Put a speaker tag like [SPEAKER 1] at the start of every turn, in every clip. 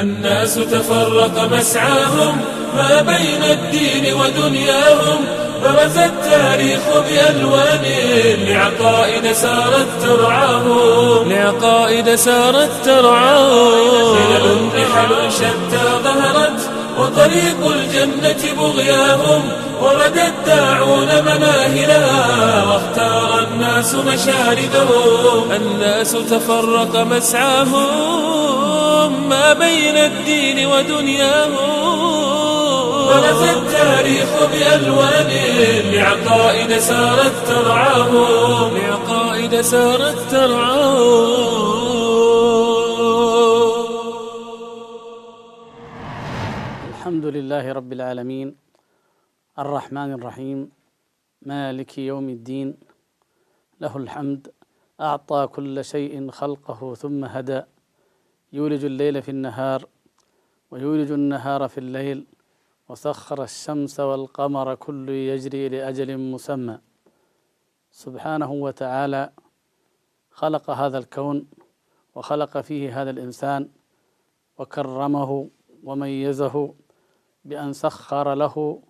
[SPEAKER 1] الناس تفرق مسعاهم ما بين الدين ودنياهم برز التاريخ بألوان لعقائد سارت ترعاهم. لعقائد سارت ترعاهم. خلل رحل شتى ظهرت وطريق الجنة بغياهم ورد الداعون مناهلها. الناس مشاردهم الناس تفرق مسعاهم ما بين الدين ودنياهم. برز التاريخ بألوان لعقائد سارت ترعاهم لعقائد سارت ترعاهم.
[SPEAKER 2] الحمد لله رب العالمين الرحمن الرحيم مالك يوم الدين له الحمد أعطى كل شيء خلقه ثم هدى. يولج الليل في النهار ويولج النهار في الليل وسخر الشمس والقمر كل يجري لأجل مسمى. سبحانه وتعالى خلق هذا الكون وخلق فيه هذا الإنسان وكرمه وميزه بأن سخر له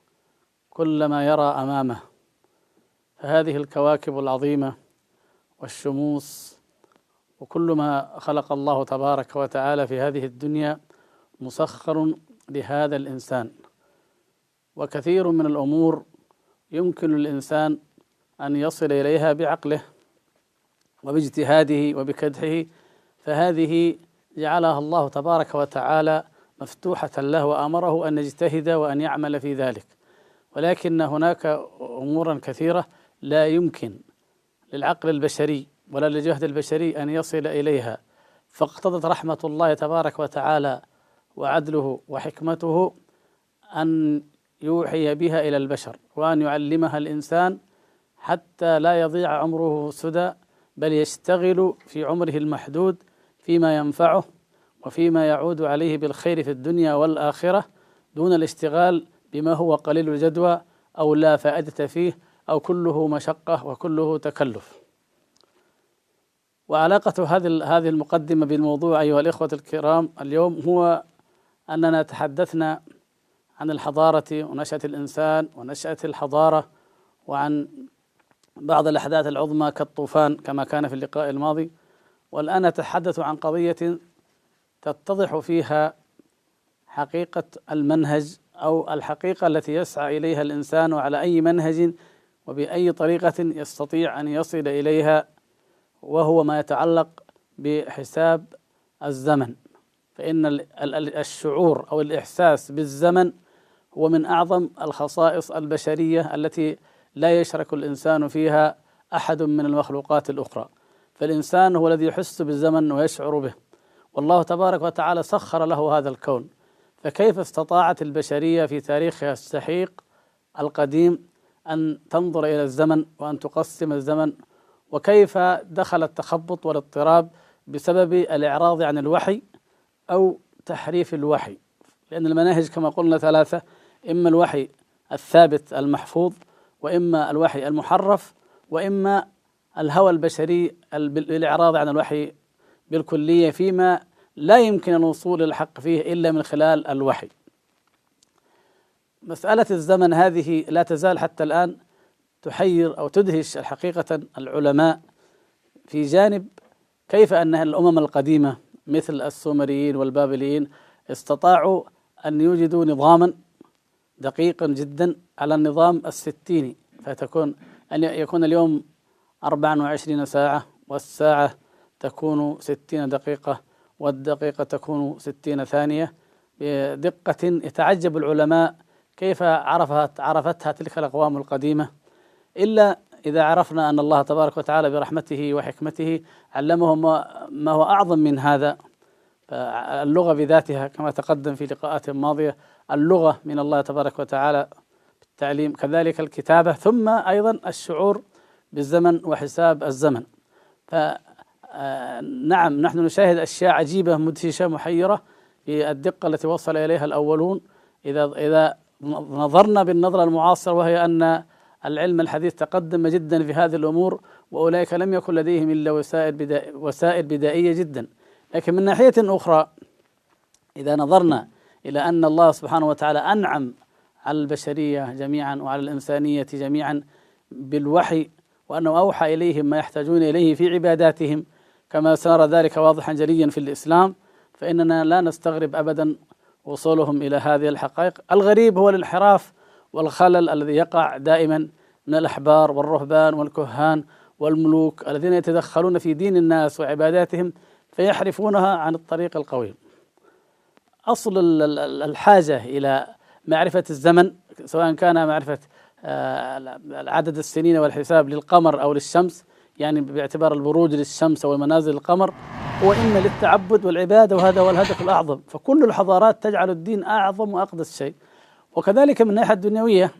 [SPEAKER 2] كل ما يرى أمامه. فهذه الكواكب العظيمة والشموس وكل ما خلق الله تبارك وتعالى في هذه الدنيا مسخر لهذا الإنسان. وكثير من الأمور يمكن للإنسان أن يصل إليها بعقله وباجتهاده وبكدحه فهذه جعلها الله تبارك وتعالى مفتوحة له وأمره أن يجتهد وأن يعمل في ذلك. ولكن هناك أمورا كثيرة لا يمكن للعقل البشري ولا للجهد البشري أن يصل إليها. فاقتضت رحمة الله تبارك وتعالى وعدله وحكمته أن يوحي بها إلى البشر وأن يعلمها الإنسان حتى لا يضيع عمره سدى بل يشتغل في عمره المحدود فيما ينفعه وفيما يعود عليه بالخير في الدنيا والآخرة دون الاشتغال بما هو قليل الجدوى أو لا فائدة فيه أو كله مشقة وكله تكلف. وعلاقة هذه هذه المقدمة بالموضوع أيها الإخوة الكرام اليوم هو أننا تحدثنا عن الحضارة ونشأة الإنسان ونشأة الحضارة وعن بعض الأحداث العظمى كالطوفان كما كان في اللقاء الماضي. والآن نتحدث عن قضية تتضح فيها حقيقة المنهج أو الحقيقة التي يسعى إليها الإنسان على أي منهج وبأي طريقة يستطيع أن يصل إليها وهو ما يتعلق بحساب الزمن. فإن الشعور أو الإحساس بالزمن هو من أعظم الخصائص البشرية التي لا يشرك الإنسان فيها أحد من المخلوقات الأخرى. فالإنسان هو الذي يحس بالزمن ويشعر به. والله تبارك وتعالى سخر له هذا الكون. فكيف استطاعت البشرية في تاريخها السحيق القديم أن تنظر إلى الزمن وأن تقسم الزمن وكيف دخل التخبط والاضطراب بسبب الإعراض عن الوحي أو تحريف الوحي. لأن المناهج كما قلنا ثلاثة إما الوحي الثابت المحفوظ وإما الوحي المحرف وإما الهوى البشري بالاعراض عن الوحي بالكلية فيما لا يمكن الوصول إلى الحق فيه إلا من خلال الوحي. مسألة الزمن هذه لا تزال حتى الآن تحير أو تدهش الحقيقة العلماء في جانب كيف أن الأمم القديمة مثل السومريين والبابليين استطاعوا أن يوجدوا نظاما دقيقا جدا على النظام الستيني فتكون أن يكون اليوم 24 ساعة والساعة تكون ستين دقيقة والدقيقة تكون ستين ثانية بدقة يتعجب العلماء كيف عرفت عرفتها تلك الأقوام القديمة؟ إلا إذا عرفنا أن الله تبارك وتعالى برحمته وحكمته علمهم ما هو أعظم من هذا. اللغة بذاتها كما تقدم في لقاءات ماضية اللغة من الله تبارك وتعالى بالتعليم كذلك الكتابة ثم أيضا الشعور بالزمن وحساب الزمن. ف آه، نحن نشاهد أشياء عجيبة مدهشة محيرة في الدقة التي وصل إليها الأولون. إذا إذا نظرنا بالنظرة المعاصرة وهي أن العلم الحديث تقدم جدا في هذه الأمور وأولئك لم يكن لديهم إلا وسائل بدائية, وسائل بدائية جدا. لكن من ناحية أخرى إذا نظرنا إلى أن الله سبحانه وتعالى أنعم على البشرية جميعا وعلى الإنسانية جميعا بالوحي وأنه أوحى إليهم ما يحتاجون إليه في عباداتهم كما سار ذلك واضحا جليا في الإسلام فإننا لا نستغرب أبدا وصولهم إلى هذه الحقائق. الغريب هو الانحراف والخلل الذي يقع دائما من الأحبار والرهبان والكهان والملوك الذين يتدخلون في دين الناس وعباداتهم فيحرفونها عن الطريق القويم. أصل الحاجة إلى معرفة الزمن سواء كان معرفة آه، عدد السنين والحساب للقمر أو للشمس يعني باعتبار البروج للشمس أو المنازل القمر هو إما للتعبد والعبادة وهذا هو الهدف الأعظم. فكل الحضارات تجعل الدين أعظم وأقدس شيء. وكذلك من الناحية الدنيوية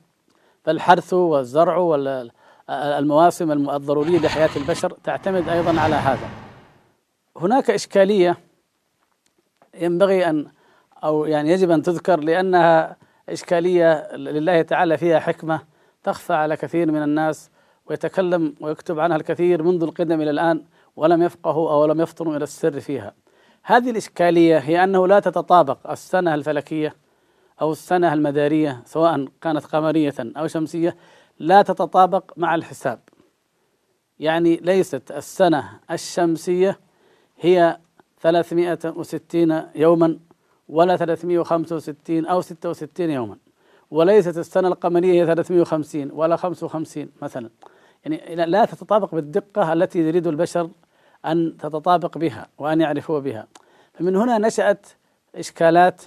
[SPEAKER 2] فالحرث والزرع والمواسم الضرورية لحياة البشر تعتمد أيضا على هذا. هناك إشكالية ينبغي أن أو يعني يجب أن تذكر لأنها إشكالية لله تعالى فيها حكمة تخفى على كثير من الناس. ويتكلم ويكتب عنها الكثير منذ القدم إلى الآن ولم يفقهوا أو لم يفطنوا إلى السر فيها. هذه الإشكالية هي أنه لا تتطابق السنة الفلكية أو السنة المدارية سواء كانت قمرية أو شمسية لا تتطابق مع الحساب. يعني ليست السنة الشمسية هي 360 يوما ولا 365 أو 66 يوما وليست السنة القمرية هي 350 ولا 55 مثلا. يعني لا تتطابق بالدقة التي يريد البشر أن تتطابق بها وأن يعرفوا بها. فمن هنا نشأت إشكالات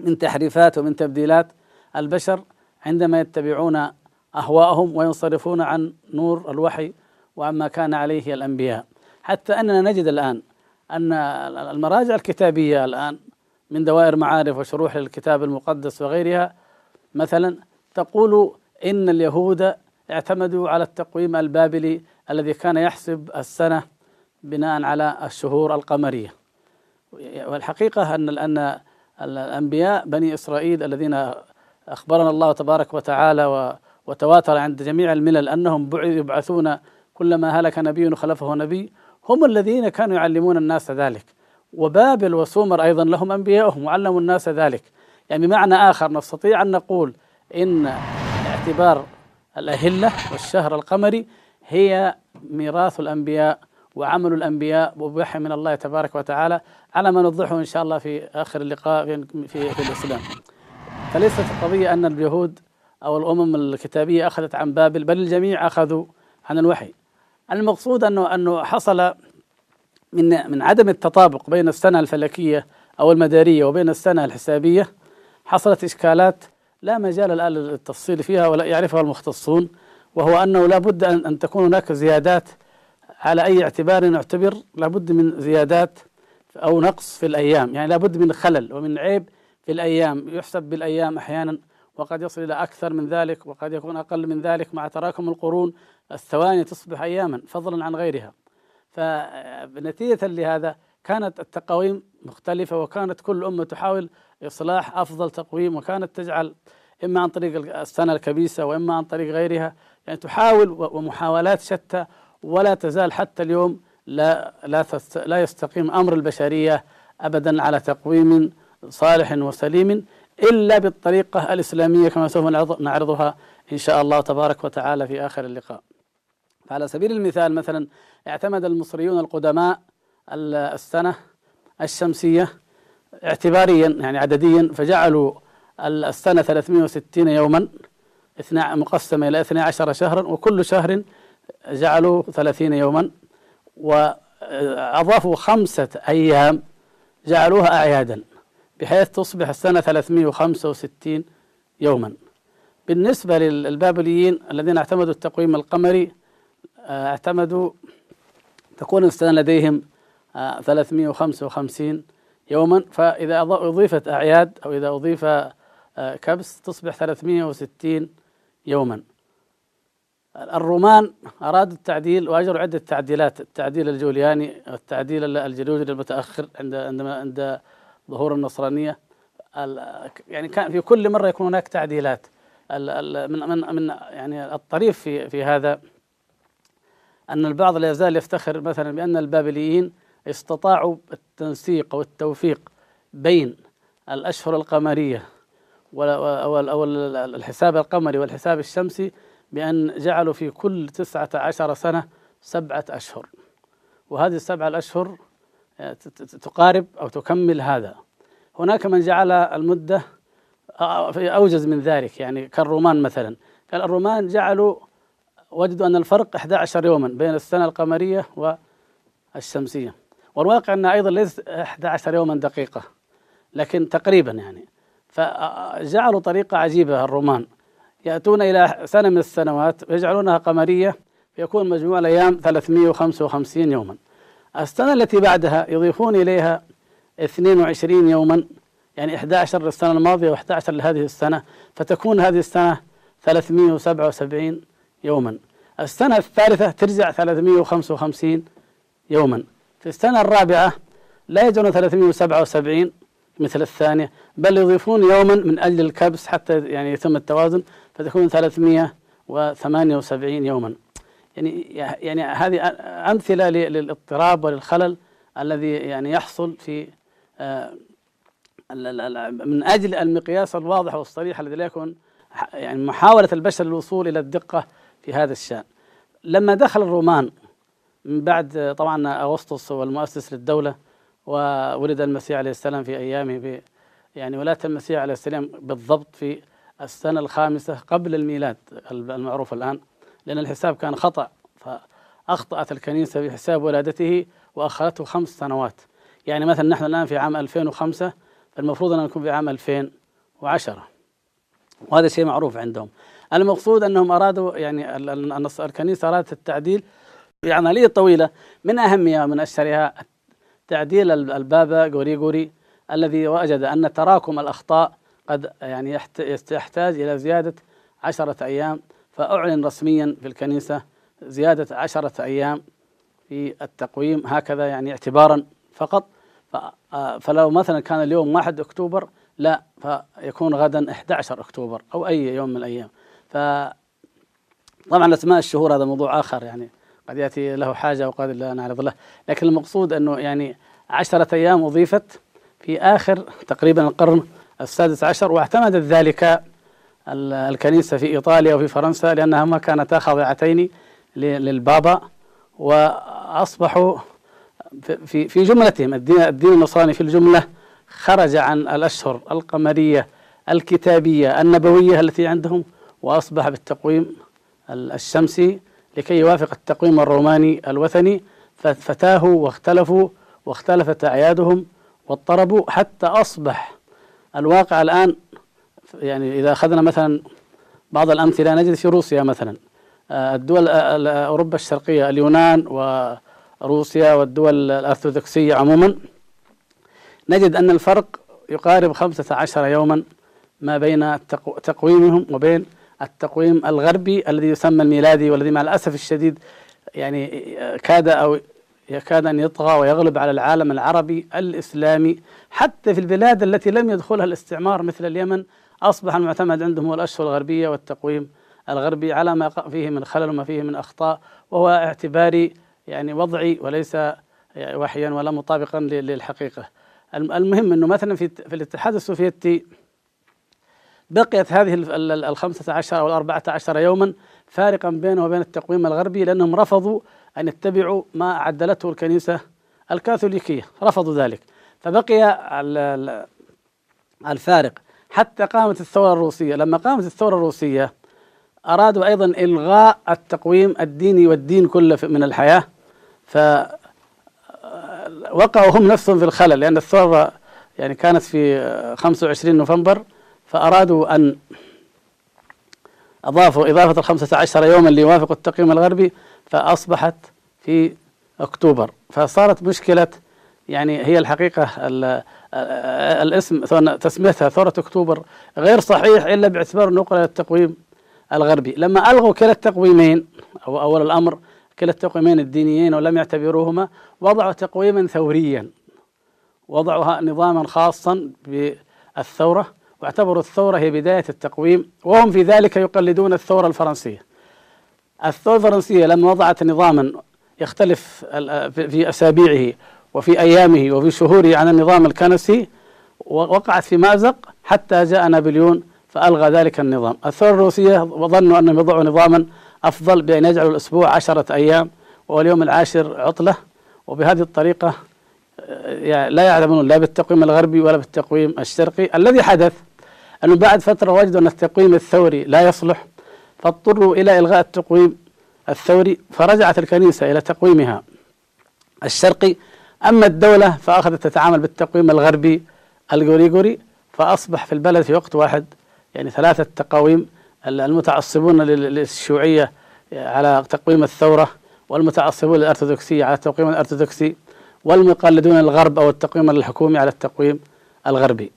[SPEAKER 2] من تحريفات ومن تبديلات. البشر عندما يتبعون أهواءهم وينصرفون عن نور الوحي وعما كان عليه الأنبياء. حتى أننا نجد الآن أن المراجع الكتابية الآن من دوائر معارف وشروح الكتاب المقدس وغيرها مثلا تقول إن اليهود اعتمدوا على التقويم البابلي الذي كان يحسب السنة بناء على الشهور القمرية. والحقيقة أن أن الأنبياء بني إسرائيل الذين أخبرنا الله تبارك وتعالى وتواتر عند جميع الملل أنهم يبعثون كلما هلك نبي خلفه نبي. هم الذين كانوا يعلمون الناس ذلك. وبابل وسومر أيضا لهم أنبياءهم وعلموا الناس ذلك. يعني بمعنى آخر نستطيع أن نقول إن اعتبار الأهلة والشهر القمري هي ميراث الأنبياء وعمل الأنبياء وبوحي من الله تبارك وتعالى على ما نوضحه إن شاء الله في آخر اللقاء في, في, في الإسلام فليست القضية أن اليهود أو الأمم الكتابية أخذت عن بابل بل الجميع أخذوا عن الوحي. المقصود أنه أنه حصل من من عدم التطابق بين السنة الفلكية أو المدارية وبين السنة الحسابية حصلت إشكالات لا مجال الآن للتفصيل فيها ولا يعرفها المختصون وهو أنه لا بد أن, تكون هناك زيادات على أي اعتبار نعتبر لابد من زيادات أو نقص في الأيام. يعني لابد من خلل ومن عيب في الأيام. يحسب بالأيام أحيانا وقد يصل إلى أكثر من ذلك وقد يكون أقل من ذلك مع تراكم القرون. الثواني تصبح أياما فضلا عن غيرها. فنتيجة لهذا كانت التقاويم مختلفة وكانت كل أمة تحاول إصلاح أفضل تقويم وكانت تجعل إما عن طريق السنة الكبيسة وإما عن طريق غيرها يعني تحاول ومحاولات شتى ولا تزال حتى اليوم لا لا لا يستقيم أمر البشرية ابدا على تقويم صالح وسليم إلا بالطريقة الإسلامية كما سوف نعرضها إن شاء الله تبارك وتعالى في آخر اللقاء. فعلى سبيل المثال مثلا اعتمد المصريون القدماء السنة الشمسية اعتباريا يعني عدديا فجعلوا السنة 360 يوما مقسمة إلى 12 شهرا وكل شهر جعلوا ثلاثين يوما. وأضافوا خمسة أيام جعلوها أعيادا بحيث تصبح السنة 365 يوما. بالنسبة للبابليين الذين اعتمدوا التقويم القمري آه، اعتمدوا تكون السنة لديهم 355 آه، يوما فإذا أضيفت أعياد أو إذا أضيف آه، كبس تصبح 360 يوما. الرومان أرادوا التعديل وأجروا عدة تعديلات التعديل الجولياني التعديل الجلوجي المتأخر عند عندما عند ظهور النصرانية. يعني كان في كل مرة يكون هناك تعديلات. من من من يعني الطريف في في هذا أن البعض لا يزال يفتخر مثلا بأن البابليين استطاعوا التنسيق والتوفيق بين الأشهر القمرية أو الحساب القمري والحساب الشمسي بأن جعلوا في كل تسعة عشر سنة سبعة أشهر. وهذه السبعة الأشهر آه، تقارب أو تكمل هذا. هناك من جعل المدة آه، أوجز من ذلك. يعني كالرومان مثلا. قال الرومان جعلوا وجدوا أن الفرق 11 يوما بين السنة القمرية والشمسية. والواقع أنها أيضا ليس 11 يوما دقيقة لكن تقريبا يعني. فجعلوا طريقة عجيبة الرومان يأتون إلى سنة من السنوات ويجعلونها قمرية فيكون مجموع الأيام 355 يوما. السنة التي بعدها يضيفون إليها 22 يوما يعني 11 للسنة الماضية و11 لهذه السنة فتكون هذه السنة 377 يوما. السنة الثالثة ترجع 355 يوما. في السنة الرابعة لا يجون 377 مثل الثانية بل يضيفون يوما من أجل الكبس حتى يعني يتم التوازن فتكون 378 يوما. يعني يعني هذه أمثلة للاضطراب وللخلل الذي يعني يحصل في آه، من أجل المقياس الواضح والصريح الذي لا يكون يعني محاولة البشر للوصول إلى الدقة في هذا الشأن. لما دخل الرومان من بعد طبعا أغسطس هو المؤسس للدولة وولد المسيح عليه السلام في أيامه ب يعني ولاة المسيح عليه السلام بالضبط في السنة الخامسة قبل الميلاد المعروف الآن لأن الحساب كان خطأ فأخطأت الكنيسة في حساب ولادته وأخرته خمس سنوات. يعني مثلا نحن الآن في عام 2005 فالمفروض أن نكون في عام 2010 وهذا شيء معروف عندهم. المقصود أنهم أرادوا يعني الكنيسة أرادت التعديل بعملية طويلة من أهمها ومن أشهرها تعديل البابا غوريغوري الذي وجد أن تراكم الأخطاء قد يعني يحتاج إلى زيادة عشرة أيام فأعلن رسميا في الكنيسة زيادة عشرة أيام في التقويم هكذا يعني اعتبارا فقط. فلو مثلا كان اليوم 1 أكتوبر لا فيكون غدا 11 أكتوبر أو أي يوم من الأيام. ف طبعا أسماء الشهور هذا موضوع آخر يعني. قد يأتي له حاجة وقد لا نعرض له. لكن المقصود أنه يعني عشرة أيام أضيفت في آخر تقريبا القرن السادس عشر واعتمدت ذلك الكنيسة في إيطاليا وفي فرنسا لأنها ما كانتا خاضعتين للبابا وأصبحوا في في جملتهم الدين الدين النصراني في الجملة خرج عن الأشهر القمرية الكتابية النبوية التي عندهم وأصبح بالتقويم الشمسي لكي يوافق التقويم الروماني الوثني فتاهوا واختلفوا واختلفت أعيادهم واضطربوا حتى أصبح الواقع الآن يعني إذا أخذنا مثلا بعض الأمثلة نجد في روسيا مثلا آه، الدول أوروبا الشرقية اليونان وروسيا والدول الأرثوذكسية عموما نجد أن الفرق يقارب خمسة عشر يوما ما بين تقويمهم وبين التقويم الغربي الذي يسمى الميلادي والذي مع الأسف الشديد يعني كاد أو يكاد أن يطغى ويغلب على العالم العربي الإسلامي حتى في البلاد التي لم يدخلها الاستعمار مثل اليمن أصبح المعتمد عندهم هو الأشهر الغربية والتقويم الغربي على ما فيه من خلل وما فيه من أخطاء وهو اعتباري يعني وضعي وليس وحيا ولا مطابقا للحقيقة. المهم أنه مثلا في, في الاتحاد السوفيتي بقيت هذه الخمسة عشر أو الأربعة عشر يوما فارقا بينه وبين التقويم الغربي لأنهم رفضوا أن يتبعوا ما عدلته الكنيسة الكاثوليكية رفضوا ذلك. فبقي الفارق. حتى قامت الثورة الروسية لما قامت الثورة الروسية أرادوا أيضا إلغاء التقويم الديني والدين كله من الحياة. ف وقعوا هم نفسهم في الخلل لأن الثورة يعني كانت في 25 نوفمبر فأرادوا أن أضافوا إضافة الخمسة عشر يوما ليوافقوا التقييم الغربي فأصبحت في أكتوبر. فصارت مشكلة يعني هي الحقيقة الاسم تسميتها ثورة أكتوبر غير صحيح إلا باعتبار نقل التقويم الغربي. لما ألغوا كلا التقويمين أو أول الأمر كلا التقويمين الدينيين ولم يعتبروهما وضعوا تقويما ثوريا. وضعوا نظاما خاصا بالثورة واعتبروا الثورة هي بداية التقويم وهم في ذلك يقلدون الثورة الفرنسية. الثورة الفرنسية لما وضعت نظاما يختلف في أسابيعه وفي أيامه وفي شهوره عن النظام الكنسي وقعت في مأزق حتى جاء نابليون فألغى ذلك النظام. الثورة الروسية وظنوا أنهم يضعوا نظاما أفضل بأن يجعلوا الأسبوع عشرة أيام واليوم العاشر عطلة وبهذه الطريقة آه، لا يعلمون لا بالتقويم الغربي ولا بالتقويم الشرقي. الذي حدث أنه بعد فترة وجدوا أن التقويم الثوري لا يصلح فاضطروا إلى إلغاء التقويم الثوري فرجعت الكنيسة إلى تقويمها الشرقي. أما الدولة فأخذت تتعامل بالتقويم الغربي الغوريغوري فأصبح في البلد في وقت واحد يعني ثلاثة تقاويم المتعصبون للشيوعية على تقويم الثورة والمتعصبون للأرثوذكسية على التقويم الأرثوذكسي والمقلدون الغرب أو التقويم الحكومي على التقويم الغربي.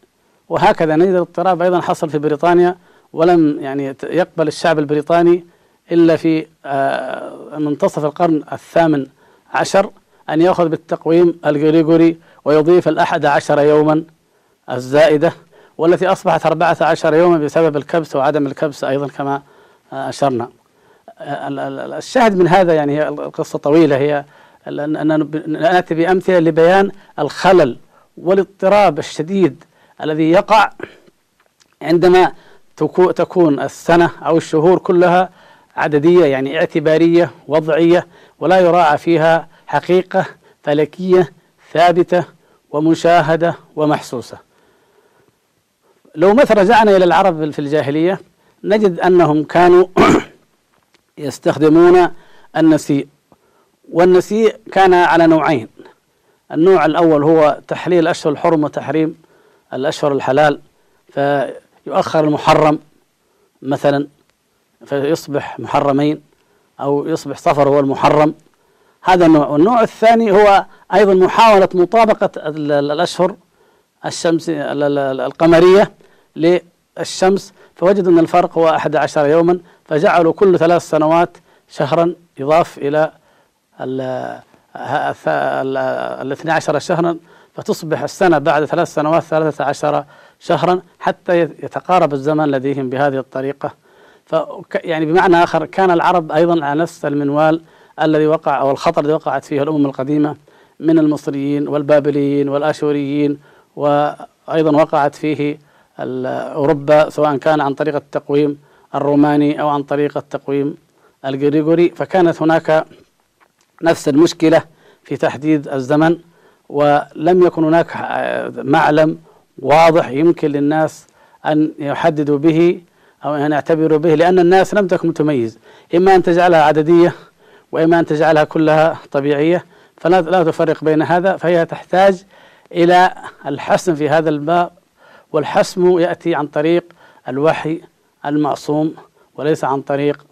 [SPEAKER 2] وهكذا نجد اضطراب أيضا حصل في بريطانيا ولم يعني يقبل الشعب البريطاني إلا في آه، منتصف القرن الثامن عشر أن يأخذ بالتقويم الغريغوري ويضيف الأحد عشر يوما الزائدة والتي أصبحت أربعة عشر يوما بسبب الكبس وعدم الكبس أيضا كما أشرنا. الشاهد من هذا يعني هي القصة طويلة هي أن نأتي بأمثلة لبيان الخلل والاضطراب الشديد الذي يقع عندما تكون السنة أو الشهور كلها عددية يعني اعتبارية وضعية ولا يراعى فيها حقيقة فلكية ثابتة ومشاهدة ومحسوسة. لو مثلا رجعنا إلى العرب في الجاهلية نجد أنهم كانوا يستخدمون النسيء والنسيء كان على نوعين. النوع الأول هو تحليل الأشهر الحرم وتحريم الأشهر الحلال فيؤخر المحرم مثلا فيصبح محرمين أو يصبح صفر هو المحرم. هذا النوع. والنوع الثاني هو أيضا محاولة مطابقة الأشهر الشمس القمرية للشمس. فوجدوا أن الفرق هو 11 يوما فجعلوا كل ثلاث سنوات شهرا يضاف إلى الاثني عشر شهرا فتصبح السنة بعد ثلاث سنوات ثلاثة عشر شهرا حتى يتقارب الزمن لديهم بهذه الطريقة. ف يعني بمعنى آخر كان العرب أيضا على نفس المنوال الذي وقع أو الخطر الذي وقعت فيه الأمم القديمة من المصريين والبابليين والآشوريين وأيضا وقعت فيه أوروبا سواء كان عن طريق التقويم الروماني أو عن طريق التقويم الغريغوري. فكانت هناك نفس المشكلة في تحديد الزمن. ولم يكن هناك معلم واضح يمكن للناس أن يحددوا به أو أن يعتبروا به لأن الناس لم تكن تميز إما أن تجعلها عددية وإما أن تجعلها كلها طبيعية فلا لا تفرق بين هذا فهي تحتاج إلى الحسم في هذا الباب والحسم يأتي عن طريق الوحي المعصوم وليس عن طريق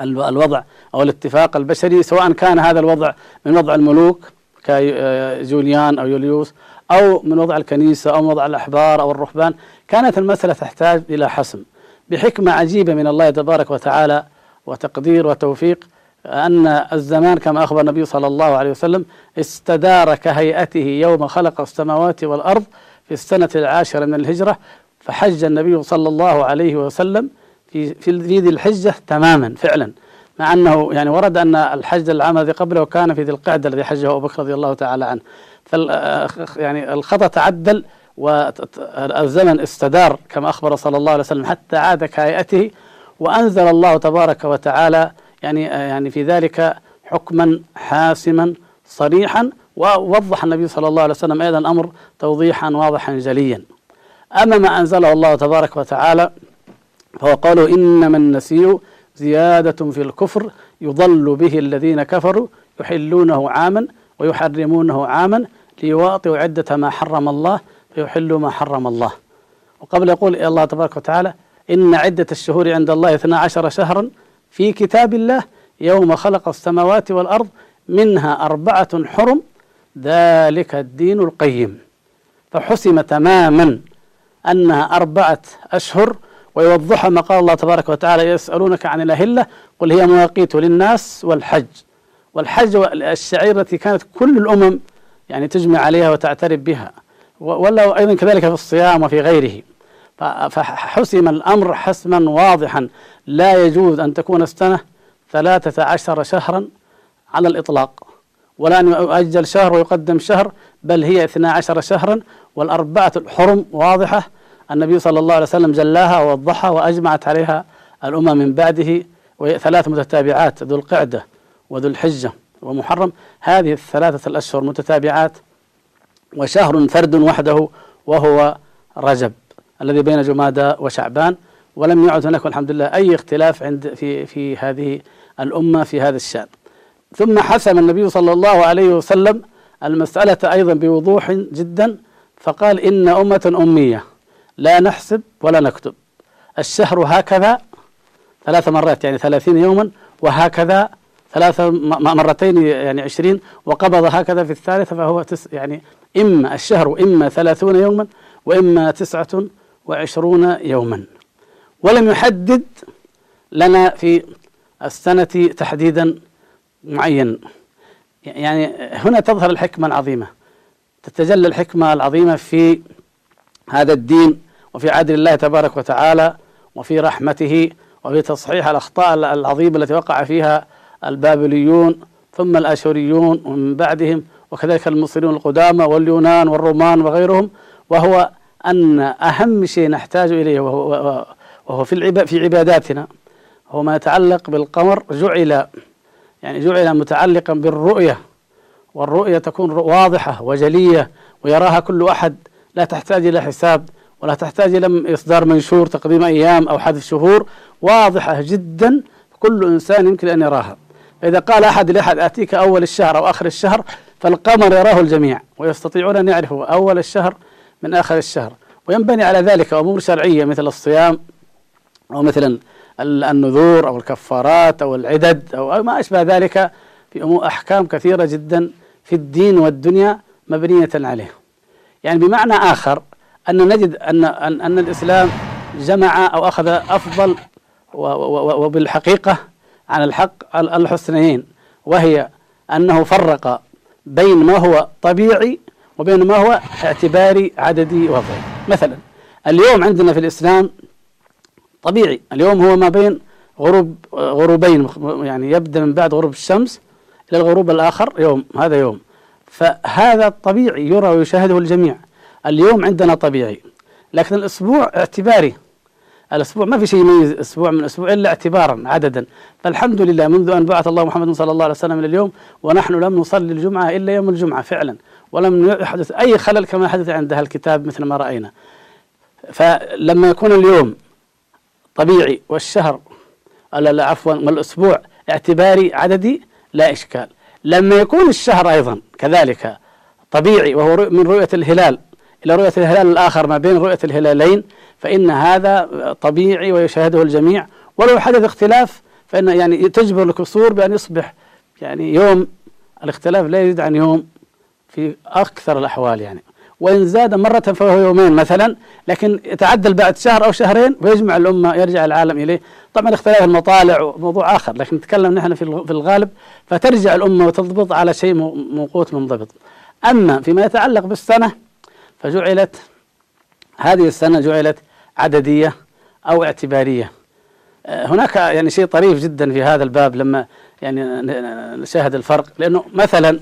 [SPEAKER 2] الوضع أو الاتفاق البشري سواء كان هذا الوضع من وضع الملوك كجوليان أو يوليوس أو من وضع الكنيسة أو من وضع الأحبار أو الرهبان كانت المسألة تحتاج إلى حسم. بحكمة عجيبة من الله تبارك وتعالى وتقدير وتوفيق أن الزمان كما أخبر النبي صلى الله عليه وسلم استدار كهيئته يوم خلق السماوات والأرض في السنة العاشرة من الهجرة فحج النبي صلى الله عليه وسلم في في ذي الحجة تماما فعلا. مع أنه يعني ورد أن الحج العام الذي قبله كان في ذي القعدة الذي حجه أبو بكر رضي الله تعالى عنه. يعني الخطأ تعدل والزمن استدار كما أخبر صلى الله عليه وسلم حتى عاد كهيئته وأنزل الله تبارك وتعالى يعني يعني في ذلك حكما حاسما صريحا ووضح النبي صلى الله عليه وسلم أيضا الأمر توضيحا واضحا جليا. أما ما أنزله الله تبارك وتعالى فهو قالوا إنما النسيء زيادة في الكفر يضل به الذين كفروا يحلونه عاما ويحرمونه عاما ليواطئوا عدة ما حرم الله فيحلوا ما حرم الله. وقبل يقول الله تبارك وتعالى إن عدة الشهور عند الله 12 شهرا في كتاب الله يوم خلق السماوات والأرض منها أربعة حرم ذلك الدين القيم. فحسم تماما أنها أربعة أشهر ويوضحها ما قال الله تبارك وتعالى يسألونك عن الأهلة قل هي مواقيت للناس والحج. والحج الشعيرة التي كانت كل الأمم يعني تجمع عليها وتعترف بها ولا أيضا كذلك في الصيام وفي غيره. فحسم الأمر حسما واضحا لا يجوز أن تكون السنة ثلاثة عشر شهرا على الإطلاق ولا أن يؤجل شهر ويقدم شهر بل هي اثنا عشر شهرا والأربعة الحرم واضحة النبي صلى الله عليه وسلم جلاها ووضحها وأجمعت عليها الأمم من بعده وهي ثلاث متتابعات ذو القعدة وذو الحجة ومحرم. هذه الثلاثة الأشهر متتابعات وشهر فرد وحده وهو رجب الذي بين جمادى وشعبان ولم يعد هناك والحمد لله أي اختلاف عند في في هذه الأمة في هذا الشأن. ثم حسم النبي صلى الله عليه وسلم المسألة أيضا بوضوح جدا فقال إن أمة أمية. لا نحسب ولا نكتب. الشهر هكذا ثلاث مرات يعني ثلاثين يوما وهكذا ثلاث مرتين يعني عشرين وقبض هكذا في الثالثة فهو تس يعني إما الشهر إما ثلاثون يوما وإما تسعة وعشرون يوما. ولم يحدد لنا في السنة تحديدا معين. يعني هنا تظهر الحكمة العظيمة. تتجلى الحكمة العظيمة في هذا الدين وفي عدل الله تبارك وتعالى وفي رحمته وفي تصحيح الأخطاء العظيمة التي وقع فيها البابليون ثم الآشوريون ومن بعدهم وكذلك المصريون القدامى واليونان والرومان وغيرهم وهو أن أهم شيء نحتاج إليه وهو, في في عباداتنا هو ما يتعلق بالقمر جعل يعني جعل متعلقا بالرؤية والرؤية تكون واضحة وجلية ويراها كل أحد لا تحتاج إلى حساب ولا تحتاج إلى إصدار منشور تقديم أيام أو حذف شهور واضحة جدا كل إنسان يمكن أن يراها. فإذا قال أحد لأحد آتيك أول الشهر أو آخر الشهر فالقمر يراه الجميع ويستطيعون أن يعرفوا أول الشهر من آخر الشهر. وينبني على ذلك أمور شرعية مثل الصيام أو مثلا النذور أو الكفارات أو العدد أو ما أشبه ذلك في أمور أحكام كثيرة جدا في الدين والدنيا مبنية عليه يعني بمعنى آخر أن نجد أن أن, أن الإسلام جمع أو أخذ أفضل وبالحقيقة عن الحق الحسنيين وهي أنه فرق بين ما هو طبيعي وبين ما هو اعتباري عددي وضعي. مثلا اليوم عندنا في الإسلام طبيعي اليوم هو ما بين غروب غروبين يعني يبدأ من بعد غروب الشمس إلى الغروب الآخر يوم هذا يوم. فهذا طبيعي يرى ويشاهده الجميع. اليوم عندنا طبيعي لكن الأسبوع اعتباري. الأسبوع ما في شيء يميز أسبوع من أسبوع إلا اعتبارا عددا. فالحمد لله منذ أن بعث الله محمد صلى الله عليه وسلم إلى اليوم ونحن لم نصلي الجمعة إلا يوم الجمعة فعلا ولم يحدث أي خلل كما حدث عند الكتاب مثل ما رأينا. فلما يكون اليوم طبيعي والشهر لا عفوا والأسبوع اعتباري عددي لا إشكال. لما يكون الشهر أيضا كذلك طبيعي وهو من رؤية الهلال. إلى رؤية الهلال الآخر ما بين رؤية الهلالين فإن هذا طبيعي ويشاهده الجميع. ولو حدث اختلاف فإن يعني تجبر الكسور بأن يصبح يعني يوم. الاختلاف لا يزيد عن يوم في أكثر الأحوال يعني. وإن زاد مرة فهو يومين مثلا لكن يتعدل بعد شهر أو شهرين ويجمع الأمة يرجع العالم إليه. طبعا اختلاف المطالع موضوع آخر لكن نتكلم نحن في الغالب فترجع الأمة وتضبط على شيء موقوت منضبط. أما فيما يتعلق بالسنة فجعلت هذه السنة جعلت عددية أو اعتبارية. آه، هناك يعني شيء طريف جدا في هذا الباب لما يعني نشاهد الفرق. لأنه مثلا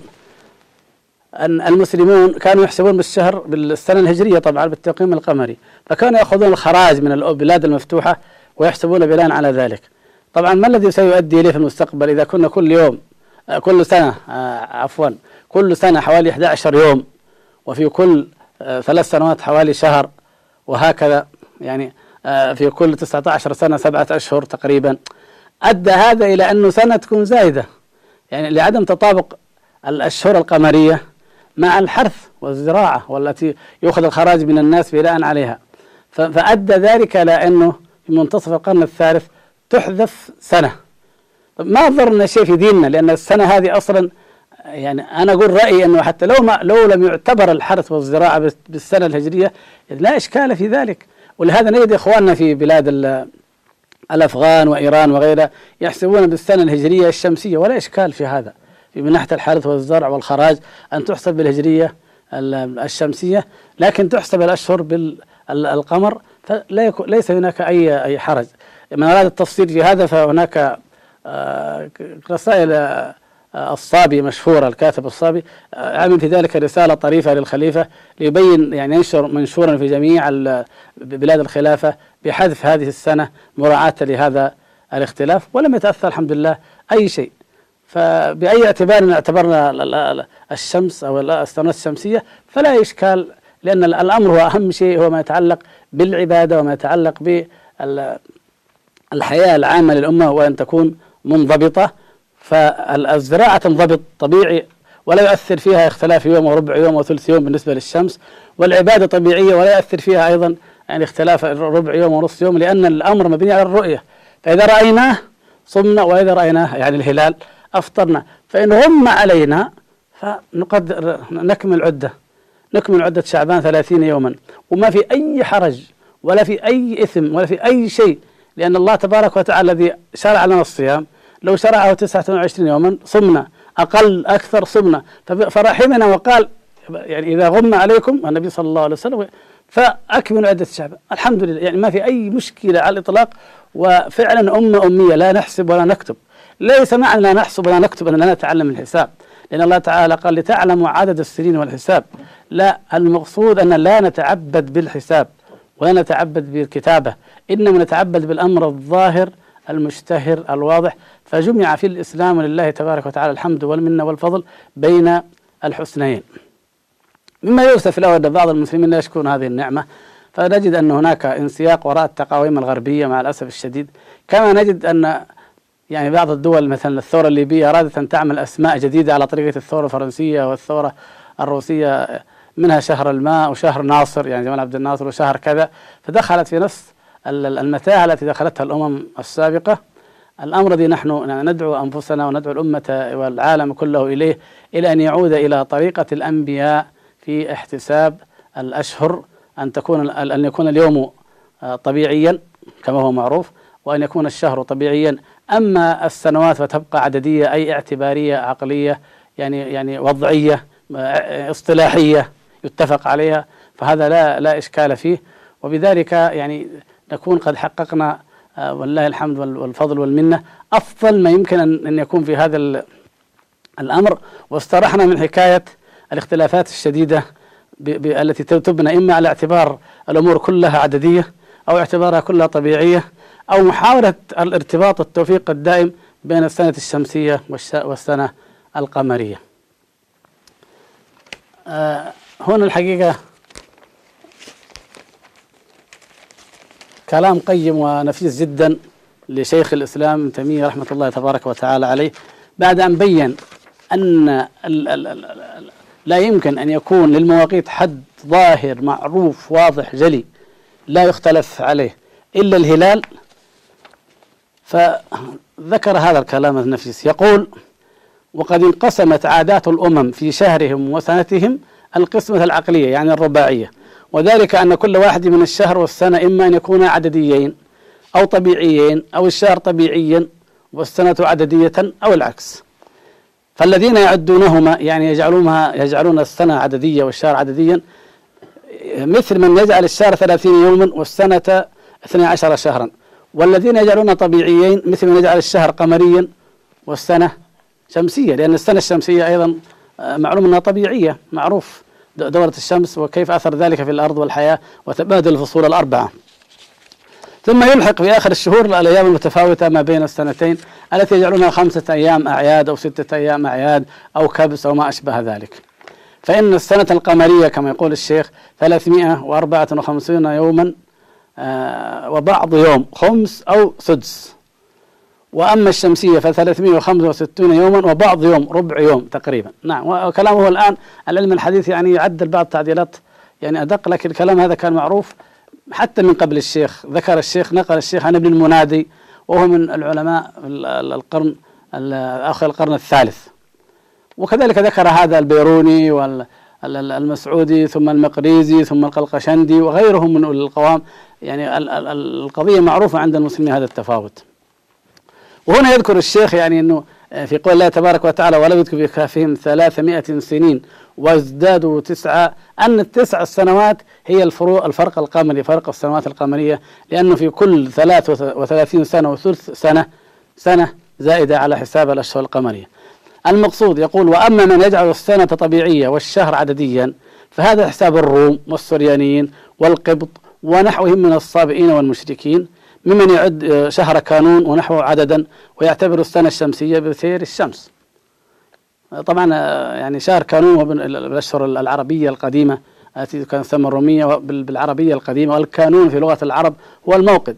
[SPEAKER 2] أن المسلمون كانوا يحسبون بالشهر بالسنة الهجرية طبعا بالتقويم القمري فكانوا يأخذون الخراج من البلاد المفتوحة ويحسبون بناء على ذلك. طبعا ما الذي سيؤدي إليه في المستقبل؟ إذا كنا كل يوم آه، كل سنة آه، عفوا كل سنة حوالي 11 يوم وفي كل ثلاث سنوات حوالي شهر وهكذا يعني آه، في كل 19 سنة سبعة أشهر تقريبا أدى هذا إلى أنه سنة تكون زايدة. يعني لعدم تطابق الأشهر القمرية مع الحرث والزراعة والتي يؤخذ الخراج من الناس بناء عليها. فأدى ذلك إلى أنه في منتصف القرن الثالث تحذف سنة. ما ضرنا شيء في ديننا؟ لأن السنة هذه أصلا يعني أنا أقول رأيي أنه حتى لو ما لو لم يعتبر الحرث والزراعة بالسنة الهجرية لا إشكال في ذلك. ولهذا نجد إخواننا في بلاد الأفغان وإيران وغيرها يحسبون بالسنة الهجرية الشمسية ولا إشكال في هذا. من ناحية الحرث والزرع والخراج أن تحسب بالهجرية الشمسية لكن تحسب الأشهر بالقمر فلا ليس هناك أي أي حرج. من أراد التفصيل في هذا فهناك آه، رسائل الصابي مشهور الكاتب الصابي عمل في ذلك رسالة طريفة للخليفة ليبين يعني ينشر منشورا في جميع بلاد الخلافة بحذف هذه السنة مراعاة لهذا الاختلاف ولم يتأثر الحمد لله أي شيء. فبأي اعتبار اعتبرنا الشمس أو السنوات الشمسية فلا إشكال لأن الأمر هو أهم شيء هو ما يتعلق بالعبادة وما يتعلق بالحياة العامة للأمة وأن تكون منضبطة. فالزراعة تنضبط طبيعي ولا يؤثر فيها اختلاف يوم وربع يوم وثلث يوم بالنسبة للشمس. والعبادة طبيعية ولا يؤثر فيها أيضا يعني اختلاف ربع يوم ونصف يوم لأن الأمر مبني على الرؤية. فإذا رأيناه صمنا وإذا رأيناه يعني الهلال أفطرنا. فإن غم علينا فنقدر نكمل عدة. نكمل عدة شعبان ثلاثين يوما. وما في أي حرج ولا في أي إثم ولا في أي شيء. لأن الله تبارك وتعالى الذي شرع لنا الصيام لو شرعه تسعة وعشرين يوما صمنا. أقل أكثر صمنا. فرحمنا وقال يعني إذا غم عليكم النبي صلى الله عليه وسلم فأكملوا عدة الشعب الحمد لله. يعني ما في أي مشكلة على الإطلاق. وفعلا أمة أمية لا نحسب ولا نكتب. ليس معنى نحسب ولا نكتب أن لا نتعلم الحساب. لأن الله تعالى قال لتعلموا عدد السنين والحساب. لا المقصود أن لا نتعبد بالحساب ولا نتعبد بالكتابة. إنما نتعبد بالأمر الظاهر المشتهر الواضح. فجمع في الإسلام لله تبارك وتعالى الحمد والمنة والفضل بين الحسنين. مما يؤسف له أن بعض المسلمين لا يشكرون هذه النعمة. فنجد أن هناك انسياق وراء التقاويم الغربية مع الأسف الشديد. كما نجد أن يعني بعض الدول مثلا الثورة الليبية أرادت أن تعمل أسماء جديدة على طريقة الثورة الفرنسية والثورة الروسية منها شهر الماء وشهر ناصر يعني جمال عبد الناصر وشهر كذا. فدخلت في نفس المتاهة التي دخلتها الأمم السابقة. الأمر الذي نحن ندعو أنفسنا وندعو الأمة والعالم كله إليه إلى أن يعود إلى طريقة الأنبياء في احتساب الأشهر أن تكون أن يكون اليوم طبيعيا كما هو معروف وأن يكون الشهر طبيعيا. أما السنوات فتبقى عددية أي اعتبارية عقلية يعني يعني وضعية اصطلاحية يتفق عليها فهذا لا لا إشكال فيه. وبذلك يعني نكون قد حققنا آه، والله الحمد والفضل والمنة أفضل ما يمكن أن يكون في هذا الأمر. واسترحنا من حكاية الاختلافات الشديدة التي تبنى إما على اعتبار الأمور كلها عددية أو اعتبارها كلها طبيعية أو محاولة الارتباط والتوفيق الدائم بين السنة الشمسية والسنة القمرية. آه، هنا الحقيقة كلام قيم ونفيس جدا لشيخ الإسلام ابن تيمية رحمة الله تبارك وتعالى عليه بعد أن بين أن لا يمكن أن يكون للمواقيت حد ظاهر معروف واضح جلي لا يختلف عليه إلا الهلال فذكر هذا الكلام النفيس. يقول وقد انقسمت عادات الأمم في شهرهم وسنتهم القسمة العقلية يعني الرباعية وذلك أن كل واحد من الشهر والسنة إما أن يكون عدديين أو طبيعيين أو الشهر طبيعيا والسنة عددية أو العكس. فالذين يعدونهما يعني يجعلونها يجعلون السنة عددية والشهر عدديا مثل من يجعل الشهر ثلاثين يوما والسنة اثني عشر شهرا. والذين يجعلون طبيعيين مثل من يجعل الشهر قمريا والسنة شمسية لأن السنة الشمسية أيضا آه، معلوم أنها طبيعية معروف دورة الشمس وكيف أثر ذلك في الأرض والحياة وتبادل الفصول الأربعة. ثم يلحق في آخر الشهور الأيام المتفاوتة ما بين السنتين التي يجعلونها خمسة أيام أعياد أو ستة أيام أعياد أو كبس أو ما أشبه ذلك. فإن السنة القمرية كما يقول الشيخ 354 يوما وبعض يوم خمس أو سدس. وأما الشمسية ف 365 يوما وبعض يوم ربع يوم تقريبا. نعم وكلامه الآن العلم الحديث يعني يعدل بعض التعديلات. يعني أدق لكن الكلام هذا كان معروف حتى من قبل الشيخ. ذكر الشيخ نقل الشيخ عن ابن المنادي وهو من العلماء القرن آخر القرن الثالث. وكذلك ذكر هذا البيروني والمسعودي ثم المقريزي ثم القلقشندي وغيرهم من القوام. يعني القضية معروفة عند المسلمين هذا التفاوت. وهنا يذكر الشيخ يعني أنه في قول الله تبارك وتعالى يذكر في كافهم ثلاثمائة سنين وازدادوا تسعة أن التسع السنوات هي الفروق الفرق القمري فرق السنوات القمرية لأنه في كل ثلاث وثلاثين سنة وثلث سنة سنة زائدة على حساب الأشهر القمرية. المقصود يقول وأما من يجعل السنة طبيعية والشهر عدديا فهذا حساب الروم والسريانيين والقبط ونحوهم من الصابئين والمشركين ممن يعد شهر كانون ونحوه عددا ويعتبر السنة الشمسية بسير الشمس. طبعا يعني شهر كانون هو من الأشهر العربية القديمة التي كانت تسمى الرومية بالعربية القديمة والكانون في لغة العرب هو الموقد.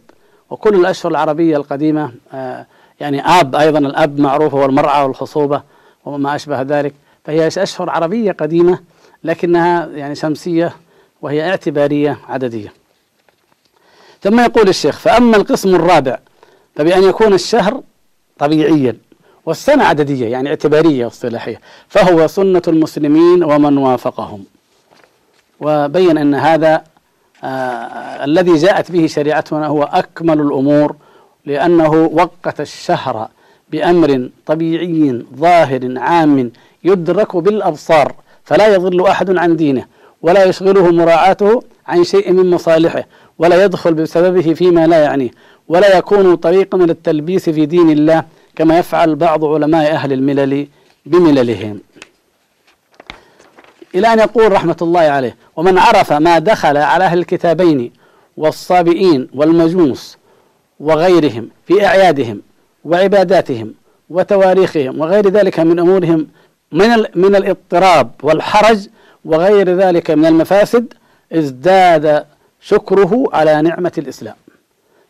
[SPEAKER 2] وكل الأشهر العربية القديمة آه، يعني آب أيضا الأب معروف هو المرعى والخصوبة وما أشبه ذلك. فهي أشهر عربية قديمة لكنها يعني شمسية وهي اعتبارية عددية. ثم يقول الشيخ فأما القسم الرابع فبأن يكون الشهر طبيعيا والسنة عددية يعني اعتبارية واصطلاحية فهو سنة المسلمين ومن وافقهم. وبين أن هذا آه الذي جاءت به شريعتنا هو أكمل الأمور لأنه وقت الشهر بأمر طبيعي ظاهر عام يدرك بالأبصار فلا يضل أحد عن دينه ولا يشغله مراعاته عن شيء من مصالحه ولا يدخل بسببه فيما لا يعنيه ولا يكون طريقا للتلبيس في دين الله كما يفعل بعض علماء أهل الملل بمللهم. إلى أن يقول رحمة الله عليه ومن عرف ما دخل على أهل الكتابين والصابئين والمجوس وغيرهم في أعيادهم وعباداتهم وتواريخهم وغير ذلك من أمورهم من من الاضطراب والحرج وغير ذلك من المفاسد ازداد شكره على نعمة الإسلام.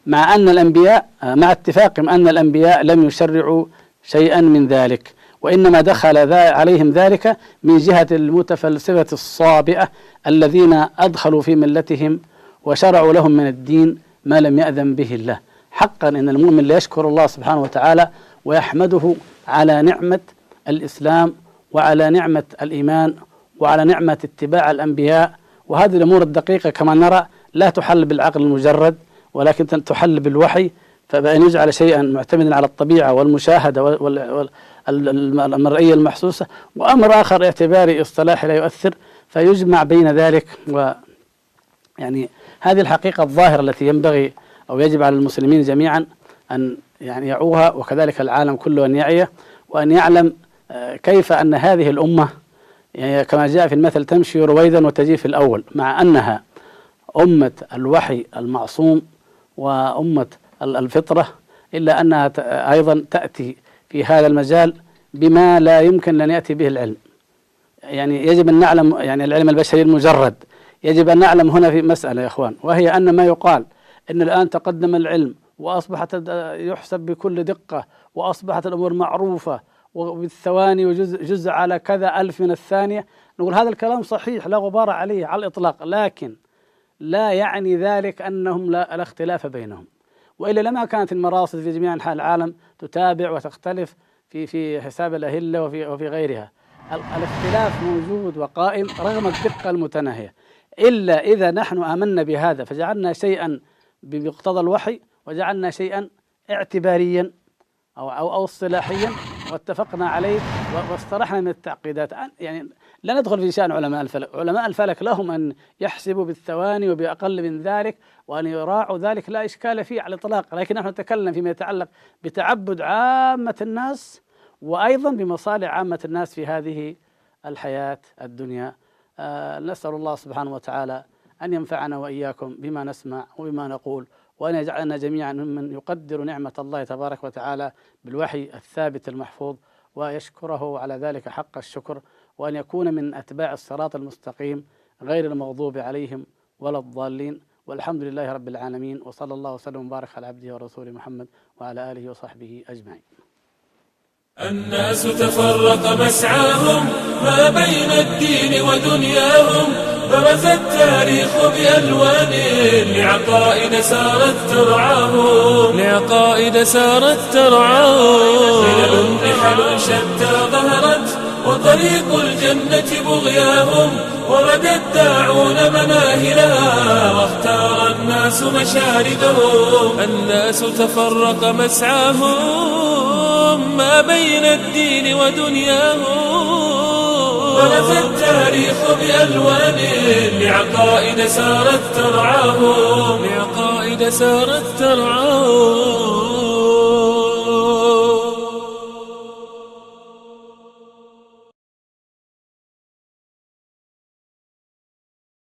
[SPEAKER 2] مع أن الأنبياء مع اتفاقهم أن الأنبياء لم يشرعوا شيئا من ذلك وإنما دخل عليهم ذلك من جهة المتفلسفة الصابئة الذين أدخلوا في ملتهم وشرعوا لهم من الدين ما لم يأذن به الله. حقا إن المؤمن ليشكر الله سبحانه وتعالى ويحمده على نعمة الإسلام وعلى نعمة الإيمان وعلى نعمة اتباع الأنبياء. وهذه الأمور الدقيقة كما نرى لا تحل بالعقل المجرد ولكن تحل بالوحي. فبأن يجعل شيئا معتمدا على الطبيعة والمشاهدة والمرئية المحسوسة. وأمر آخر اعتباري اصطلاحي لا يؤثر فيجمع بين ذلك و يعني هذه الحقيقة الظاهرة التي ينبغي أو يجب على المسلمين جميعا أن يعني يعوها وكذلك العالم كله أن يعيه وأن يعلم آه، كيف أن هذه الأمة يعني كما جاء في المثل تمشي رويدا وتجي في الأول مع أنها أمة الوحي المعصوم وأمة الفطرة إلا أنها أيضا تأتي في هذا المجال بما لا يمكن أن يأتي به العلم. يعني يجب أن نعلم يعني العلم البشري المجرد يجب أن نعلم هنا في مسألة يا إخوان وهي أن ما يقال أن الآن تقدم العلم وأصبحت يحسب بكل دقة وأصبحت الأمور معروفة وبالثواني وجزء جزء على كذا ألف من الثانية نقول هذا الكلام صحيح لا غبار عليه على الإطلاق لكن لا يعني ذلك أنهم لا, لا اختلاف بينهم. وإلا لما كانت المراصد في جميع أنحاء العالم تتابع وتختلف في في حساب الأهلة وفي وفي غيرها. الاختلاف موجود وقائم رغم الدقة المتناهية. إلا إذا نحن آمنا بهذا فجعلنا شيئا بمقتضى الوحي وجعلنا شيئا اعتباريا أو أو أو اصطلاحيا واتفقنا عليه واسترحنا من التعقيدات. يعني لا ندخل في شأن علماء الفلك. علماء الفلك لهم أن يحسبوا بالثواني وبأقل من ذلك وأن يراعوا ذلك. لا إشكال فيه على الإطلاق. لكن نحن نتكلم فيما يتعلق بتعبد عامة الناس وأيضا بمصالح عامة الناس في هذه الحياة الدنيا. آه نسأل الله سبحانه وتعالى أن ينفعنا وإياكم بما نسمع وبما نقول وأن يجعلنا جميعا ممن يقدر نعمة الله تبارك وتعالى بالوحي الثابت المحفوظ ويشكره على ذلك حق الشكر وأن يكون من أتباع الصراط المستقيم غير المغضوب عليهم ولا الضالين. والحمد لله رب العالمين وصلى الله وسلم وبارك على عبده ورسوله محمد وعلى آله وصحبه أجمعين.
[SPEAKER 1] الناس تفرق مسعاهم ما بين الدين ودنياهم. برز التاريخ بألوان لعقائد سارت ترعاهم لعقائد سارت ترعاهم خلل نحل شتى ظهرت وطريق الجنة بغياهم ورد الداعون مناهلها واختار الناس مشاردهم الناس تفرق مسعاهم ما بين الدين ودنياهم. برز التاريخ بألوان لعقائد سارت ترعاهم. لعقائد سارت ترعاهم.